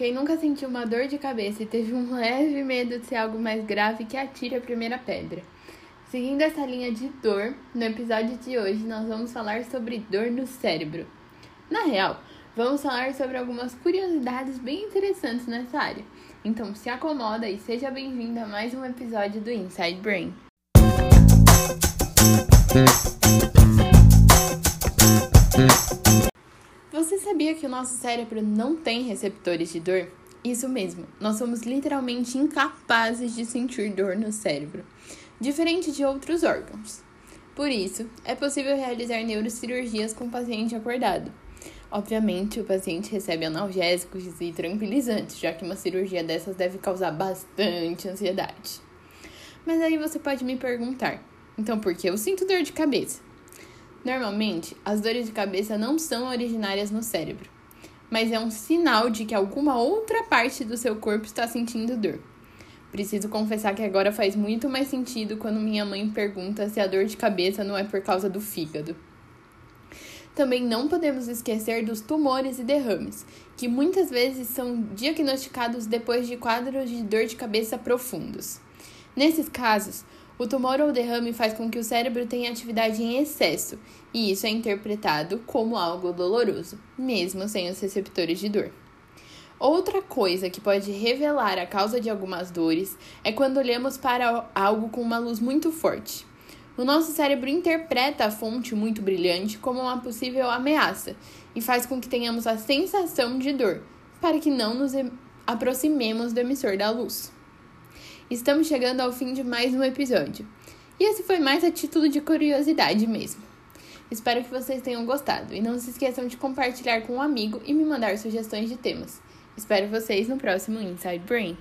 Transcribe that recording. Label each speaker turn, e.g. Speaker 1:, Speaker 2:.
Speaker 1: Quem nunca sentiu uma dor de cabeça e teve um leve medo de ser algo mais grave que atire a primeira pedra. Seguindo essa linha de dor, no episódio de hoje nós vamos falar sobre dor no cérebro. Na real, vamos falar sobre algumas curiosidades bem interessantes nessa área. Então se acomoda e seja bem-vindo a mais um episódio do Inside Brain. Você sabia que o nosso cérebro não tem receptores de dor? Isso mesmo, nós somos literalmente incapazes de sentir dor no cérebro, diferente de outros órgãos. Por isso, é possível realizar neurocirurgias com o paciente acordado. Obviamente, o paciente recebe analgésicos e tranquilizantes, já que uma cirurgia dessas deve causar bastante ansiedade. Mas aí você pode me perguntar: então por que eu sinto dor de cabeça? Normalmente, as dores de cabeça não são originárias no cérebro, mas é um sinal de que alguma outra parte do seu corpo está sentindo dor. Preciso confessar que agora faz muito mais sentido quando minha mãe pergunta se a dor de cabeça não é por causa do fígado. Também não podemos esquecer dos tumores e derrames, que muitas vezes são diagnosticados depois de quadros de dor de cabeça profundos. Nesses casos, o tumor ou derrame faz com que o cérebro tenha atividade em excesso, e isso é interpretado como algo doloroso, mesmo sem os receptores de dor. Outra coisa que pode revelar a causa de algumas dores é quando olhamos para algo com uma luz muito forte. O nosso cérebro interpreta a fonte muito brilhante como uma possível ameaça e faz com que tenhamos a sensação de dor, para que não nos aproximemos do emissor da luz. Estamos chegando ao fim de mais um episódio. E esse foi mais a título de curiosidade mesmo. Espero que vocês tenham gostado e não se esqueçam de compartilhar com um amigo e me mandar sugestões de temas. Espero vocês no próximo Inside Brain.